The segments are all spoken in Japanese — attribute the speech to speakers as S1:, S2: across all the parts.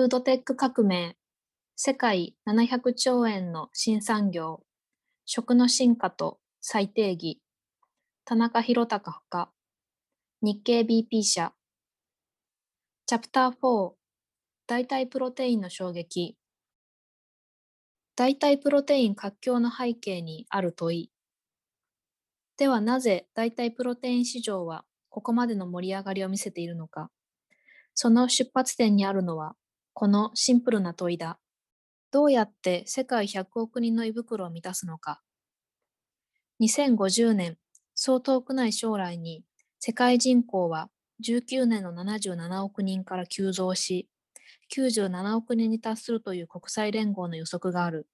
S1: フードテック革命、世界700兆円の新産業、食の進化と再定義、田中宏隆ほか、日経 BP 社、チャプター4、代替プロテインの衝撃、代替プロテイン活況の背景にある問い。ではなぜ代替プロテイン市場はここまでの盛り上がりを見せているのか。その出発点にあるのは、このシンプルな問いだ。どうやって世界100億人の胃袋を満たすのか。2050年、そう遠くない将来に、世界人口は19年の77億人から急増し、97億人に達するという国際連合の予測がある。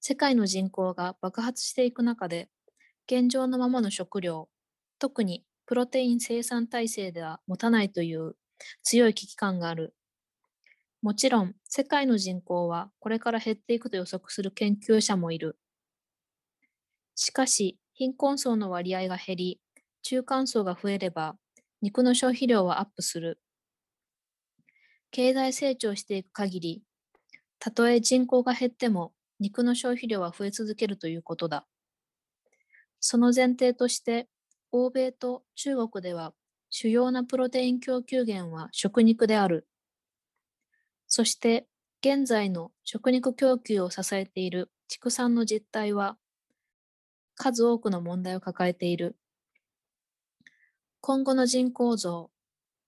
S1: 世界の人口が爆発していく中で、現状のままの食料、特にプロテイン生産体制では持たないという強い危機感がある。もちろん、世界の人口はこれから減っていくと予測する研究者もいる。しかし、貧困層の割合が減り、中間層が増えれば、肉の消費量はアップする。経済成長していく限り、たとえ人口が減っても肉の消費量は増え続けるということだ。その前提として、欧米と中国では主要なプロテイン供給源は食肉である。そして現在の食肉供給を支えている畜産の実態は数多くの問題を抱えている。今後の人口増、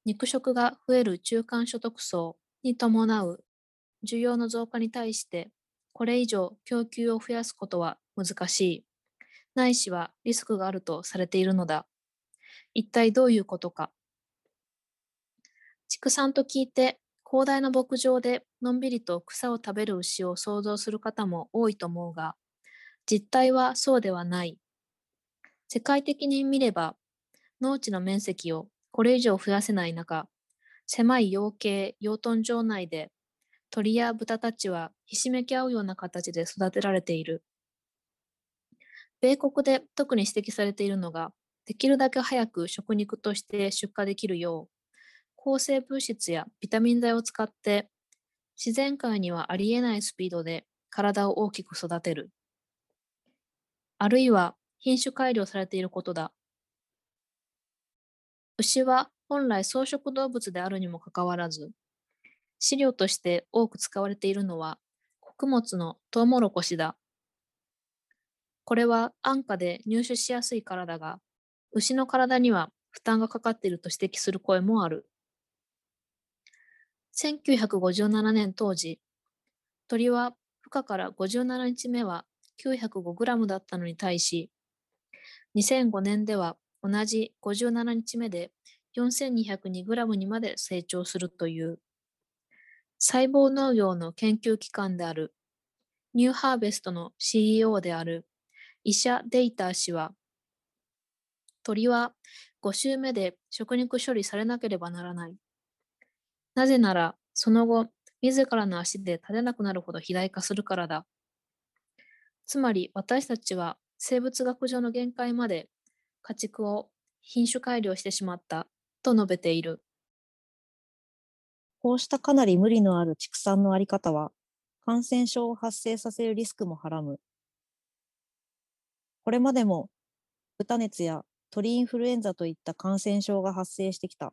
S1: 肉食が増える中間所得層に伴う需要の増加に対してこれ以上供給を増やすことは難しい。ないしはリスクがあるとされているのだ。一体どういうことか。畜産と聞いて広大な牧場でのんびりと草を食べる牛を想像する方も多いと思うが、実態はそうではない。世界的に見れば、農地の面積をこれ以上増やせない中、狭い養鶏、養豚場内で鳥や豚たちはひしめき合うような形で育てられている。米国で特に指摘されているのが、できるだけ早く食肉として出荷できるよう、抗生物質やビタミン剤を使って自然界にはありえないスピードで体を大きく育てる。あるいは品種改良されていることだ。牛は本来草食動物であるにもかかわらず、飼料として多く使われているのは穀物のトウモロコシだ。これは安価で入手しやすいからだが、牛の体には負担がかかっていると指摘する声もある。1957年当時、鳥は孵化から57日目は 905g だったのに対し、2005年では同じ57日目で 4202g にまで成長するという、細胞農業の研究機関であるニューハーベストの CEO である医者デイター氏は、鳥は5週目で食肉処理されなければならない。なぜなら、その後、自らの足で立てなくなるほど肥大化するからだ。つまり私たちは生物学上の限界まで家畜を品種改良してしまったと述べている。
S2: こうしたかなり無理のある畜産のあり方は、感染症を発生させるリスクもはらむ。これまでも豚熱や鳥インフルエンザといった感染症が発生してきた。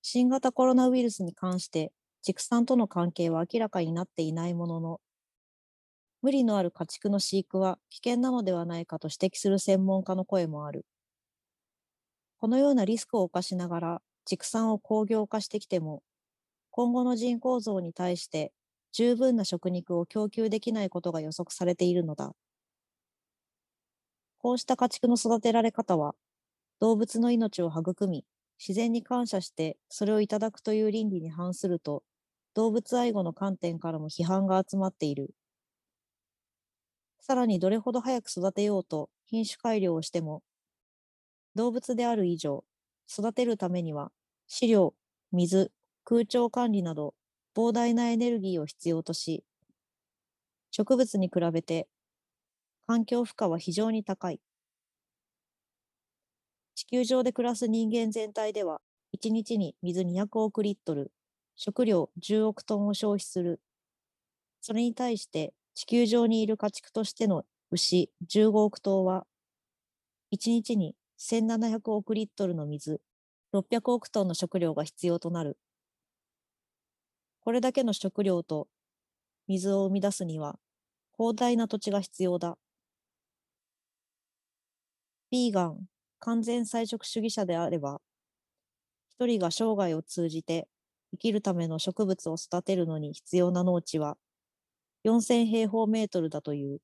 S2: 新型コロナウイルスに関して畜産との関係は明らかになっていないものの、無理のある家畜の飼育は危険なのではないかと指摘する専門家の声もある。このようなリスクを冒しながら畜産を工業化してきても、今後の人口増に対して十分な食肉を供給できないことが予測されているのだ。こうした家畜の育てられ方は、動物の命を育み、自然に感謝してそれをいただくという倫理に反すると、動物愛護の観点からも批判が集まっている。さらにどれほど早く育てようと品種改良をしても、動物である以上、育てるためには飼料、水、空調管理など膨大なエネルギーを必要とし、植物に比べて環境負荷は非常に高い。地球上で暮らす人間全体では、1日に水200億リットル、食料10億トンを消費する。それに対して地球上にいる家畜としての牛15億頭は、1日に1700億リットルの水、600億トンの食料が必要となる。これだけの食料と水を生み出すには、広大な土地が必要だ。ビーガン、完全菜食主義者であれば、一人が生涯を通じて生きるための植物を育てるのに必要な農地は4000平方メートルだという。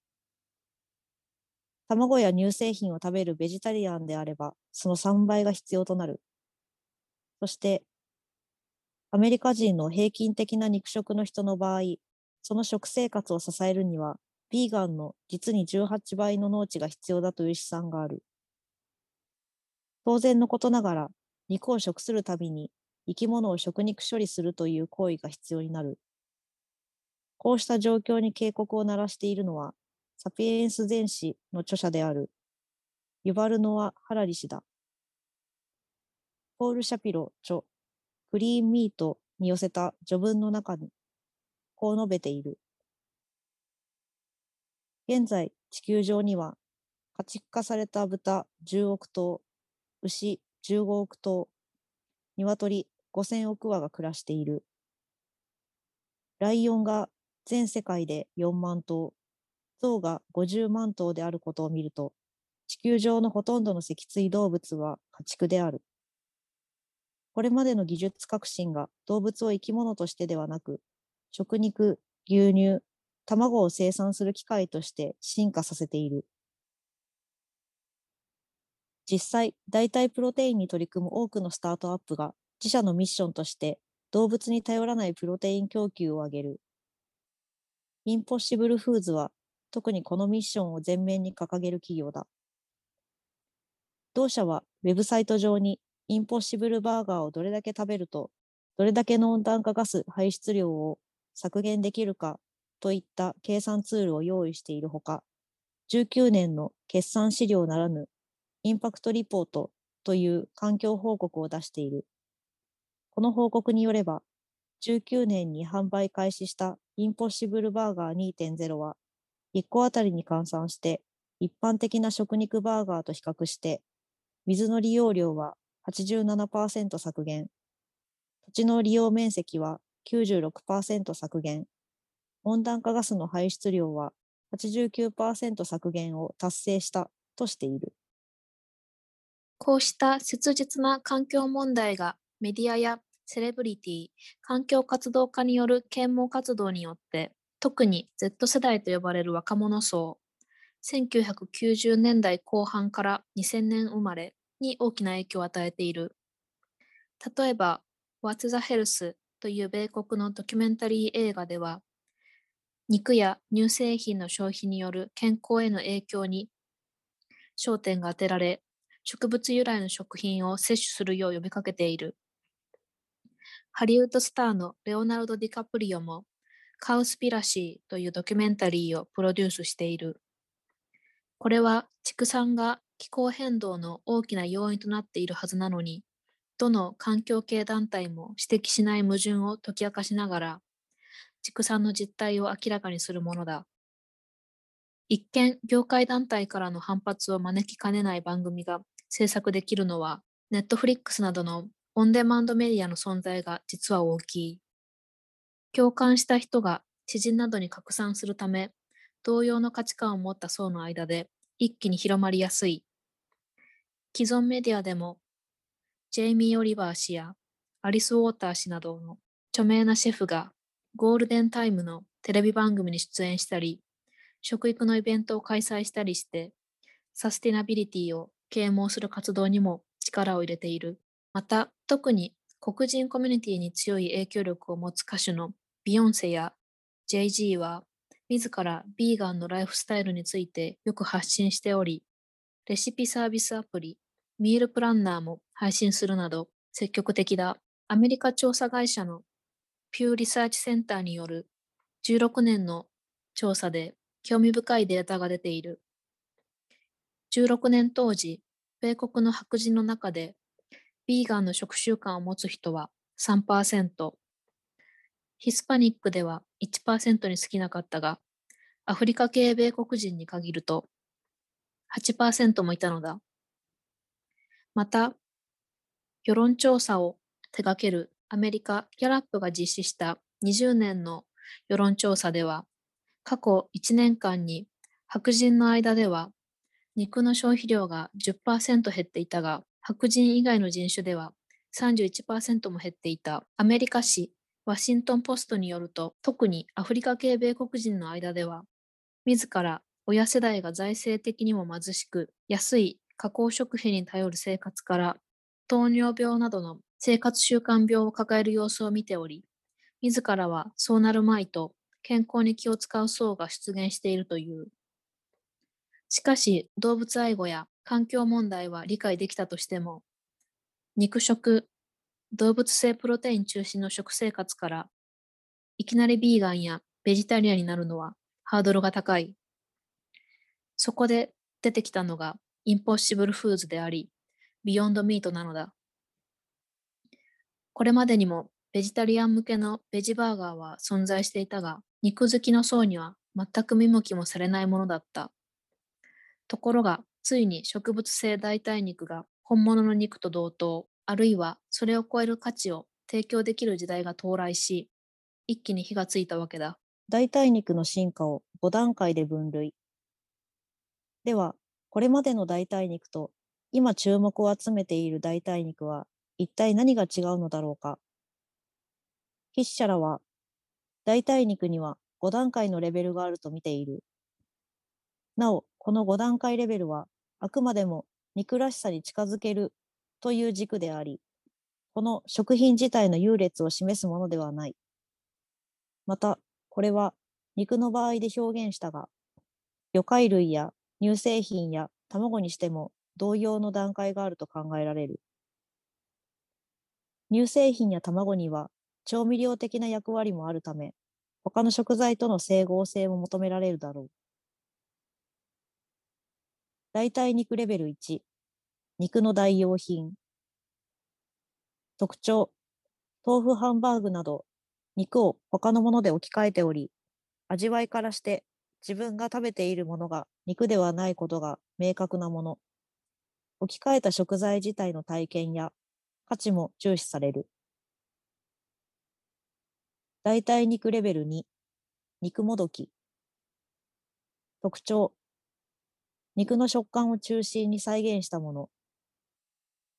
S2: 卵や乳製品を食べるベジタリアンであれば、その3倍が必要となる。そして、アメリカ人の平均的な肉食の人の場合、その食生活を支えるには、ビーガンの実に18倍の農地が必要だという試算がある。当然のことながら、肉を食するたびに生き物を食肉処理するという行為が必要になる。こうした状況に警告を鳴らしているのは、サピエンス全史の著者であるユバルノア・ハラリ氏だ。ポール・シャピロ著クリーンミートに寄せた序文の中に、こう述べている。現在、地球上には、家畜化された豚10億頭、牛15億頭、鶏5000億羽が暮らしている。ライオンが全世界で4万頭、象が50万頭であることを見ると、地球上のほとんどの脊椎動物は家畜である。これまでの技術革新が動物を生き物としてではなく、食肉、牛乳、卵を生産する機械として進化させている。実際、代替プロテインに取り組む多くのスタートアップが自社のミッションとして動物に頼らないプロテイン供給を上げる。インポッシブルフーズは特にこのミッションを前面に掲げる企業だ。同社はウェブサイト上にインポッシブルバーガーをどれだけ食べると、どれだけの温暖化ガス排出量を削減できるかといった計算ツールを用意しているほか、19年の決算資料ならぬインパクトリポートという環境報告を出している。この報告によれば、19年に販売開始したインポッシブルバーガー2.0は、1個あたりに換算して一般的な食肉バーガーと比較して、水の利用量は87%削減、土地の利用面積は96%削減、温暖化ガスの排出量は89%削減を達成したとしている。
S1: こうした切実な環境問題がメディアやセレブリティ、環境活動家による啓蒙活動によって、特に Z 世代と呼ばれる若者層、1990年代後半から2000年生まれに大きな影響を与えている。例えば、What's the Health という米国のドキュメンタリー映画では、肉や乳製品の消費による健康への影響に焦点が当てられ、植物由来の食品を摂取するよう呼びかけている。ハリウッドスターのレオナルド・ディカプリオも、カウスピラシーというドキュメンタリーをプロデュースしている。これは畜産が気候変動の大きな要因となっているはずなのに、どの環境系団体も指摘しない矛盾を解き明かしながら、畜産の実態を明らかにするものだ。一見、業界団体からの反発を招きかねない番組が制作できるのは、ネットフリックスなどのオンデマンドメディアの存在が実は大きい。共感した人が知人などに拡散するため、同様の価値観を持った層の間で一気に広まりやすい。既存メディアでも、ジェイミー・オリバー氏やアリス・ウォーター氏などの著名なシェフがゴールデンタイムのテレビ番組に出演したり、食育のイベントを開催したりして、サスティナビリティを啓蒙する活動にも力を入れている。また、特に黒人コミュニティに強い影響力を持つ歌手のビヨンセや JG は、自らビーガンのライフスタイルについてよく発信しており、レシピサービスアプリ、ミールプランナーも配信するなど積極的だ。アメリカ調査会社のピューリサーチセンターによる16年の調査で興味深いデータが出ている。16年当時、米国の白人の中でビーガンの食習慣を持つ人は3%、ヒスパニックでは1%に過ぎなかったが、アフリカ系米国人に限ると8%もいたのだ。また、世論調査を手掛けるアメリカ・ギャラップが実施した20年の世論調査では、過去1年間に白人の間では肉の消費量が10%減っていたが、白人以外の人種では31%も減っていた。アメリカ紙ワシントン・ポストによると、特にアフリカ系米国人の間では、自ら親世代が財政的にも貧しく、安い加工食品に頼る生活から糖尿病などの生活習慣病を抱える様子を見ており、自らはそうなるまいと健康に気を使う層が出現しているという。しかし、動物愛護や環境問題は理解できたとしても、肉食、動物性プロテイン中心の食生活から、いきなりビーガンやベジタリアンになるのはハードルが高い。そこで出てきたのがインポッシブルフーズであり、ビヨンドミートなのだ。これまでにもベジタリアン向けのベジバーガーは存在していたが、肉好きの層には全く見向きもされないものだった。ところが、ついに植物性代替肉が本物の肉と同等、あるいはそれを超える価値を提供できる時代が到来し、一気に火がついたわけだ。
S2: 代替肉の進化を5段階で分類。では、これまでの代替肉と今注目を集めている代替肉は一体何が違うのだろうか。筆者らは代替肉には5段階のレベルがあると見ている。なお、この5段階レベルは、あくまでも肉らしさに近づけるという軸であり、この食品自体の優劣を示すものではない。また、これは肉の場合で表現したが、魚介類や乳製品や卵にしても同様の段階があると考えられる。乳製品や卵には調味料的な役割もあるため、他の食材との整合性も求められるだろう。代替肉レベル1、肉の代用品。特徴、豆腐ハンバーグなど、肉を他のもので置き換えており、味わいからして自分が食べているものが肉ではないことが明確なもの。置き換えた食材自体の体験や価値も重視される。代替肉レベル2、肉もどき。特徴、肉の食感を中心に再現したもの。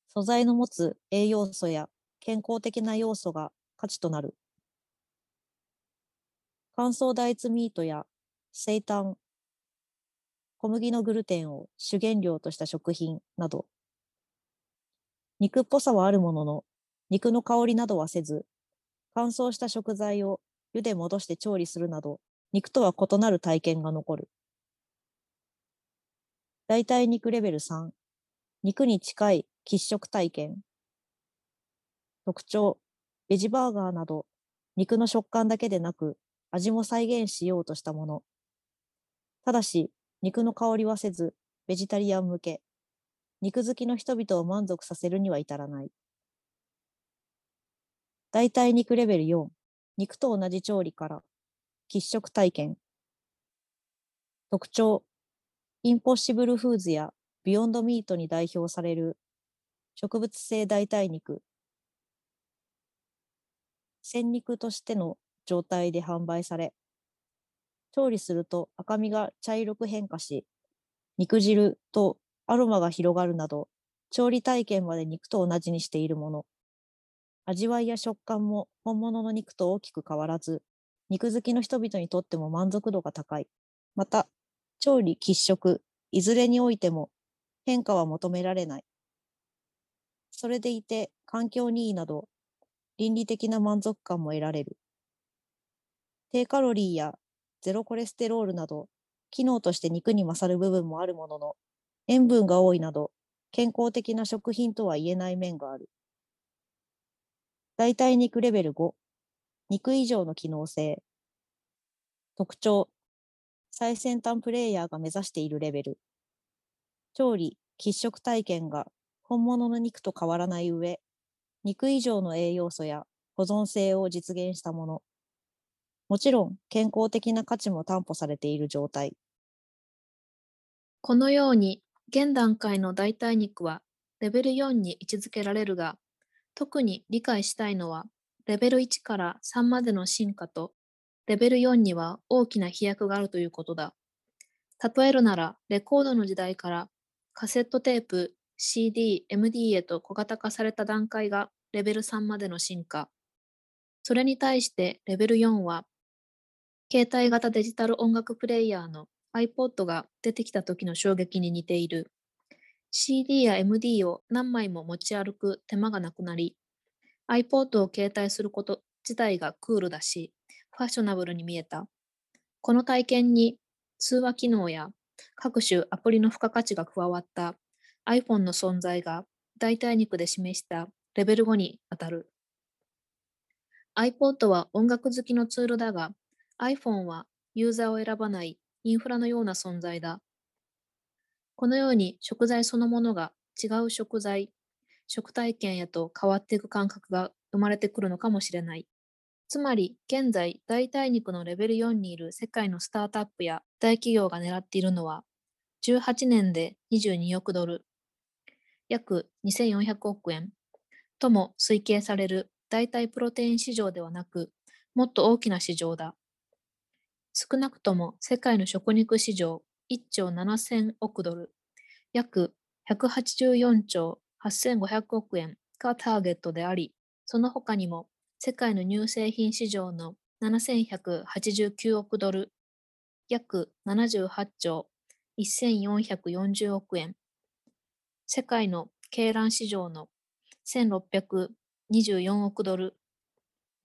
S2: 素材の持つ栄養素や健康的な要素が価値となる。乾燥大豆ミートや生炭、小麦のグルテンを主原料とした食品など、肉っぽさはあるものの、肉の香りなどはせず、乾燥した食材を湯で戻して調理するなど、肉とは異なる体験が残る。代替肉レベル3、肉に近い喫食体験。特徴、ベジバーガーなど、肉の食感だけでなく、味も再現しようとしたもの。ただし、肉の香りはせず、ベジタリアン向け。肉好きの人々を満足させるには至らない。代替肉レベル4、肉と同じ調理から、喫食体験。特徴、インポッシブルフーズやビヨンドミートに代表される植物性代替肉。鮮肉としての状態で販売され、調理すると赤みが茶色く変化し、肉汁とアロマが広がるなど、調理体験まで肉と同じにしているもの。味わいや食感も本物の肉と大きく変わらず、肉好きの人々にとっても満足度が高い。また、調理、喫食、いずれにおいても変化は求められない。それでいて環境にいいなど倫理的な満足感も得られる。低カロリーやゼロコレステロールなど機能として肉に勝る部分もあるものの塩分が多いなど健康的な食品とは言えない面がある。代替肉レベル5、肉以上の機能性。特徴、最先端プレイヤーが目指しているレベル。調理、喫食体験が本物の肉と変わらない上、肉以上の栄養素や保存性を実現したもの。もちろん健康的な価値も担保されている状態。
S1: このように、現段階の代替肉はレベル4に位置づけられるが、特に理解したいのは、レベル1から3までの進化と、レベル4には大きな飛躍があるということだ。例えるなら、レコードの時代からカセットテープ、CD、MD へと小型化された段階がレベル3までの進化。それに対してレベル4は、携帯型デジタル音楽プレイヤーの iPod が出てきた時の衝撃に似ている。CD や MD を何枚も持ち歩く手間がなくなり、iPod を携帯すること自体がクールだし、ファッショナブルに見えた。この体験に通話機能や各種アプリの付加価値が加わった iPhone の存在が代替肉で示したレベル5にあたる。iPod は音楽好きのツールだが、iPhone はユーザーを選ばないインフラのような存在だ。このように食材そのものが違う食材、食体験へと変わっていく感覚が生まれてくるのかもしれない。つまり、現在、代替肉のレベル4にいる世界のスタートアップや大企業が狙っているのは、18年で22億ドル、約2400億円。とも推計される代替プロテイン市場ではなく、もっと大きな市場だ。少なくとも世界の食肉市場1兆7000億ドル、約184兆8500億円がターゲットであり、その他にも世界の乳製品市場の7189億ドル、約78兆1440億円、世界の鶏卵市場の1624億ドル、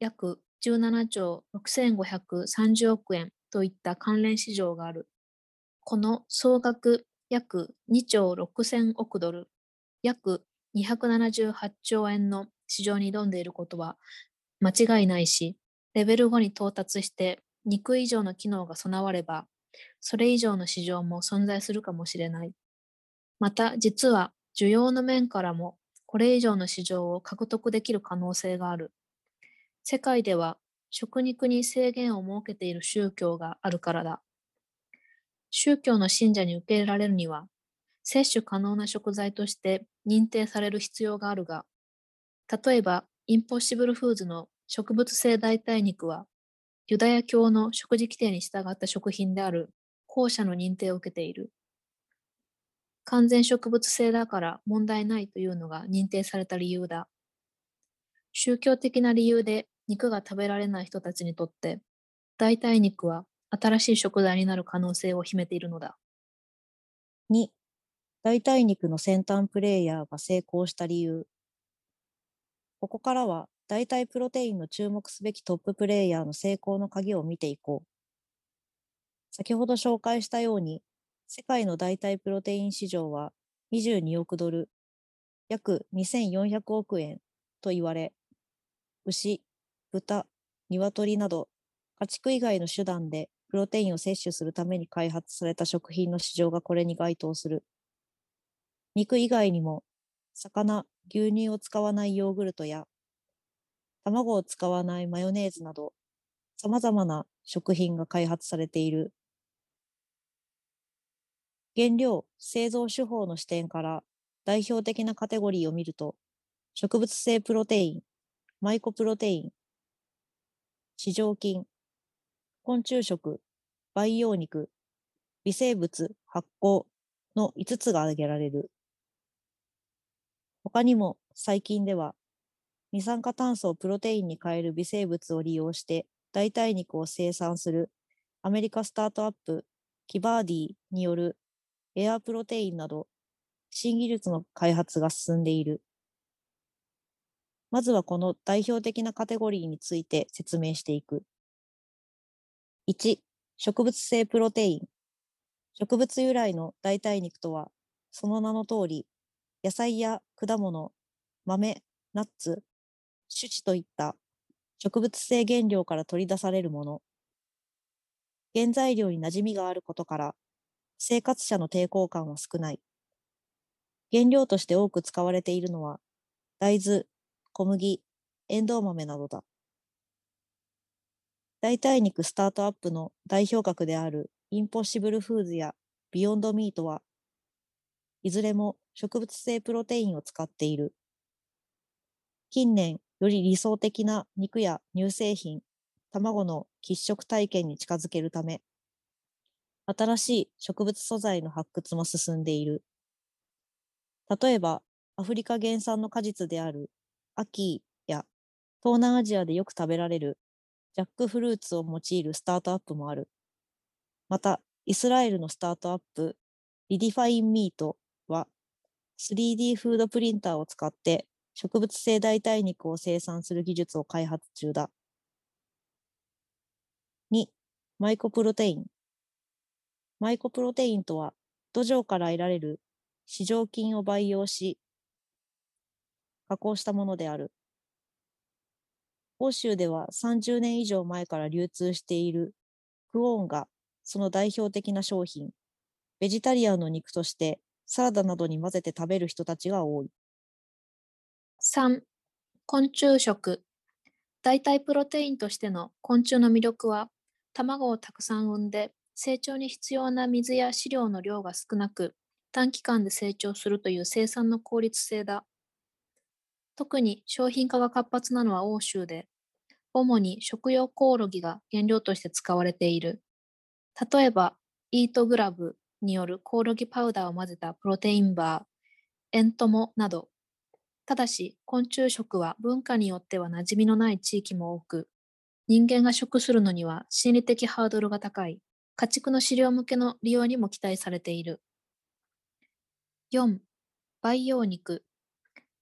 S1: 約17兆6530億円といった関連市場がある。この総額約2兆6000億ドル、約278兆円の市場に挑んでいることは間違いないし、レベル5に到達して肉以上の機能が備われば、それ以上の市場も存在するかもしれない。また、実は需要の面からもこれ以上の市場を獲得できる可能性がある。世界では食肉に制限を設けている宗教があるからだ。宗教の信者に受け入れられるには、摂取可能な食材として認定される必要があるが、例えばインポッシブルフーズの植物性代替肉は、ユダヤ教の食事規定に従った食品である後者の認定を受けている。完全植物性だから問題ないというのが認定された理由だ。宗教的な理由で肉が食べられない人たちにとって、代替肉は新しい食材になる可能性を秘めているのだ。
S2: 2、代替肉の先端プレイヤーが成功した理由。ここからは代替プロテインの注目すべきトッププレイヤーの成功の鍵を見ていこう。先ほど紹介したように、世界の代替プロテイン市場は22億ドル、約2400億円と言われ、牛、豚、鶏など家畜以外の手段でプロテインを摂取するために開発された食品の市場がこれに該当する。肉以外にも魚、牛乳を使わないヨーグルトや、卵を使わないマヨネーズなど、様々な食品が開発されている。原料、製造手法の視点から代表的なカテゴリーを見ると、植物性プロテイン、マイコプロテイン、市場菌、昆虫食、培養肉、微生物、発酵の5つが挙げられる。他にも最近では、二酸化炭素をプロテインに変える微生物を利用して代替肉を生産するアメリカスタートアップキバーディによるエアープロテインなど新技術の開発が進んでいる。まずはこの代表的なカテゴリーについて説明していく。1、植物性プロテイン。植物由来の代替肉とは、その名の通り、野菜や果物、豆、ナッツ、種子といった植物性原料から取り出されるもの。原材料に馴染みがあることから、生活者の抵抗感は少ない。原料として多く使われているのは、大豆、小麦、エンドウ豆などだ。代替肉スタートアップの代表格であるインポッシブルフーズやビヨンドミートはいずれも植物性プロテインを使っている。近年、より理想的な肉や乳製品、卵の喫食体験に近づけるため、新しい植物素材の発掘も進んでいる。例えば、アフリカ原産の果実であるアキーや東南アジアでよく食べられるジャックフルーツを用いるスタートアップもある。また、イスラエルのスタートアップ、 Redefine Meat 3D フードプリンターを使って植物性代替肉を生産する技術を開発中だ。2、マイコプロテイン。マイコプロテインとは、土壌から得られる市場菌を培養し、加工したものである。欧州では30年以上前から流通しているクオーンがその代表的な商品、ベジタリアンの肉としてサラダなどに混ぜて食べる人たちが多い。
S1: 3、昆虫食。代替プロテインとしての昆虫の魅力は、卵をたくさん産んで、成長に必要な水や飼料の量が少なく、短期間で成長するという生産の効率性だ。特に商品化が活発なのは欧州で、主に食用コオロギが原料として使われている。例えば、イートグラブによるコオロギパウダーを混ぜたプロテインバー、エントモなど。ただし、昆虫食は文化によっては馴染みのない地域も多く、人間が食するのには心理的ハードルが高い、家畜の飼料向けの利用にも期待されている。4. 培養肉。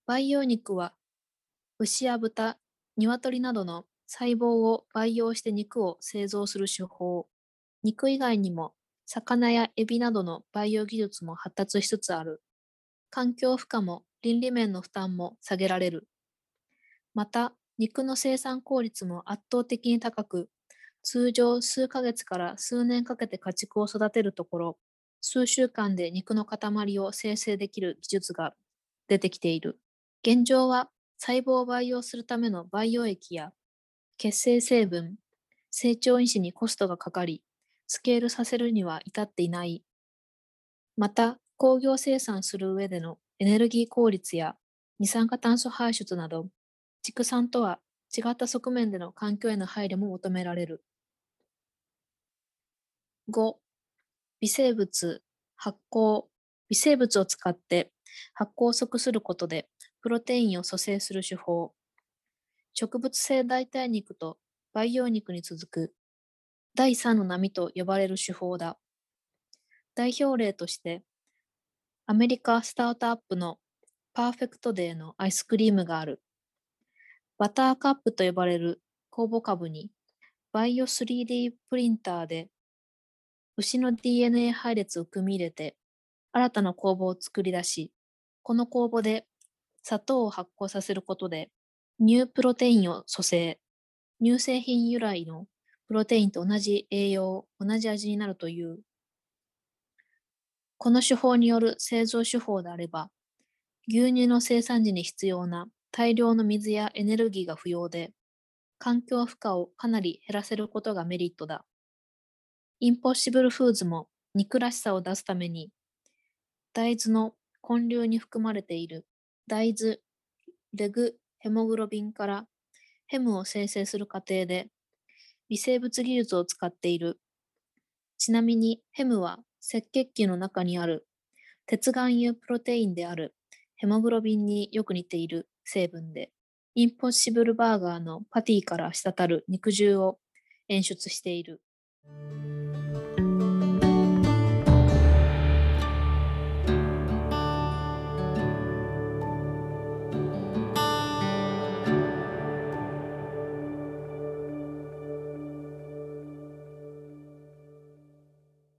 S1: 培養肉は、牛や豚、鶏などの細胞を培養して肉を製造する手法。肉以外にも魚やエビなどの培養技術も発達しつつある。環境負荷も倫理面の負担も下げられる。また、肉の生産効率も圧倒的に高く、通常数ヶ月から数年かけて家畜を育てるところ、数週間で肉の塊を生成できる技術が出てきている。現状は細胞を培養するための培養液や血清成分、成長因子にコストがかかり、スケールさせるには至っていない。また、工業生産する上でのエネルギー効率や二酸化炭素排出など、畜産とは違った側面での環境への配慮も求められる。5、微生物、発酵、微生物を使って発酵を速することでプロテインを蘇生する手法。植物性代替肉と培養肉に続く第3の波と呼ばれる手法だ。代表例として、アメリカスタートアップのパーフェクトデーのアイスクリームがある。バターカップと呼ばれる酵母株にバイオ 3D プリンターで牛の DNA 配列を組み入れて新たな酵母を作り出し、この酵母で砂糖を発酵させることで乳プロテインを組成、乳製品由来のプロテインと同じ栄養、同じ味になるという。この手法による製造手法であれば、牛乳の生産時に必要な大量の水やエネルギーが不要で、環境負荷をかなり減らせることがメリットだ。インポッシブルフーズも肉らしさを出すために、大豆の根粒に含まれている大豆、レグ、ヘモグロビンからヘムを生成する過程で微生物技術を使っている。ちなみにヘムは赤血球の中にある鉄含有プロテインであるヘモグロビンによく似ている成分で、インポッシブルバーガーのパティから滴る肉汁を演出している。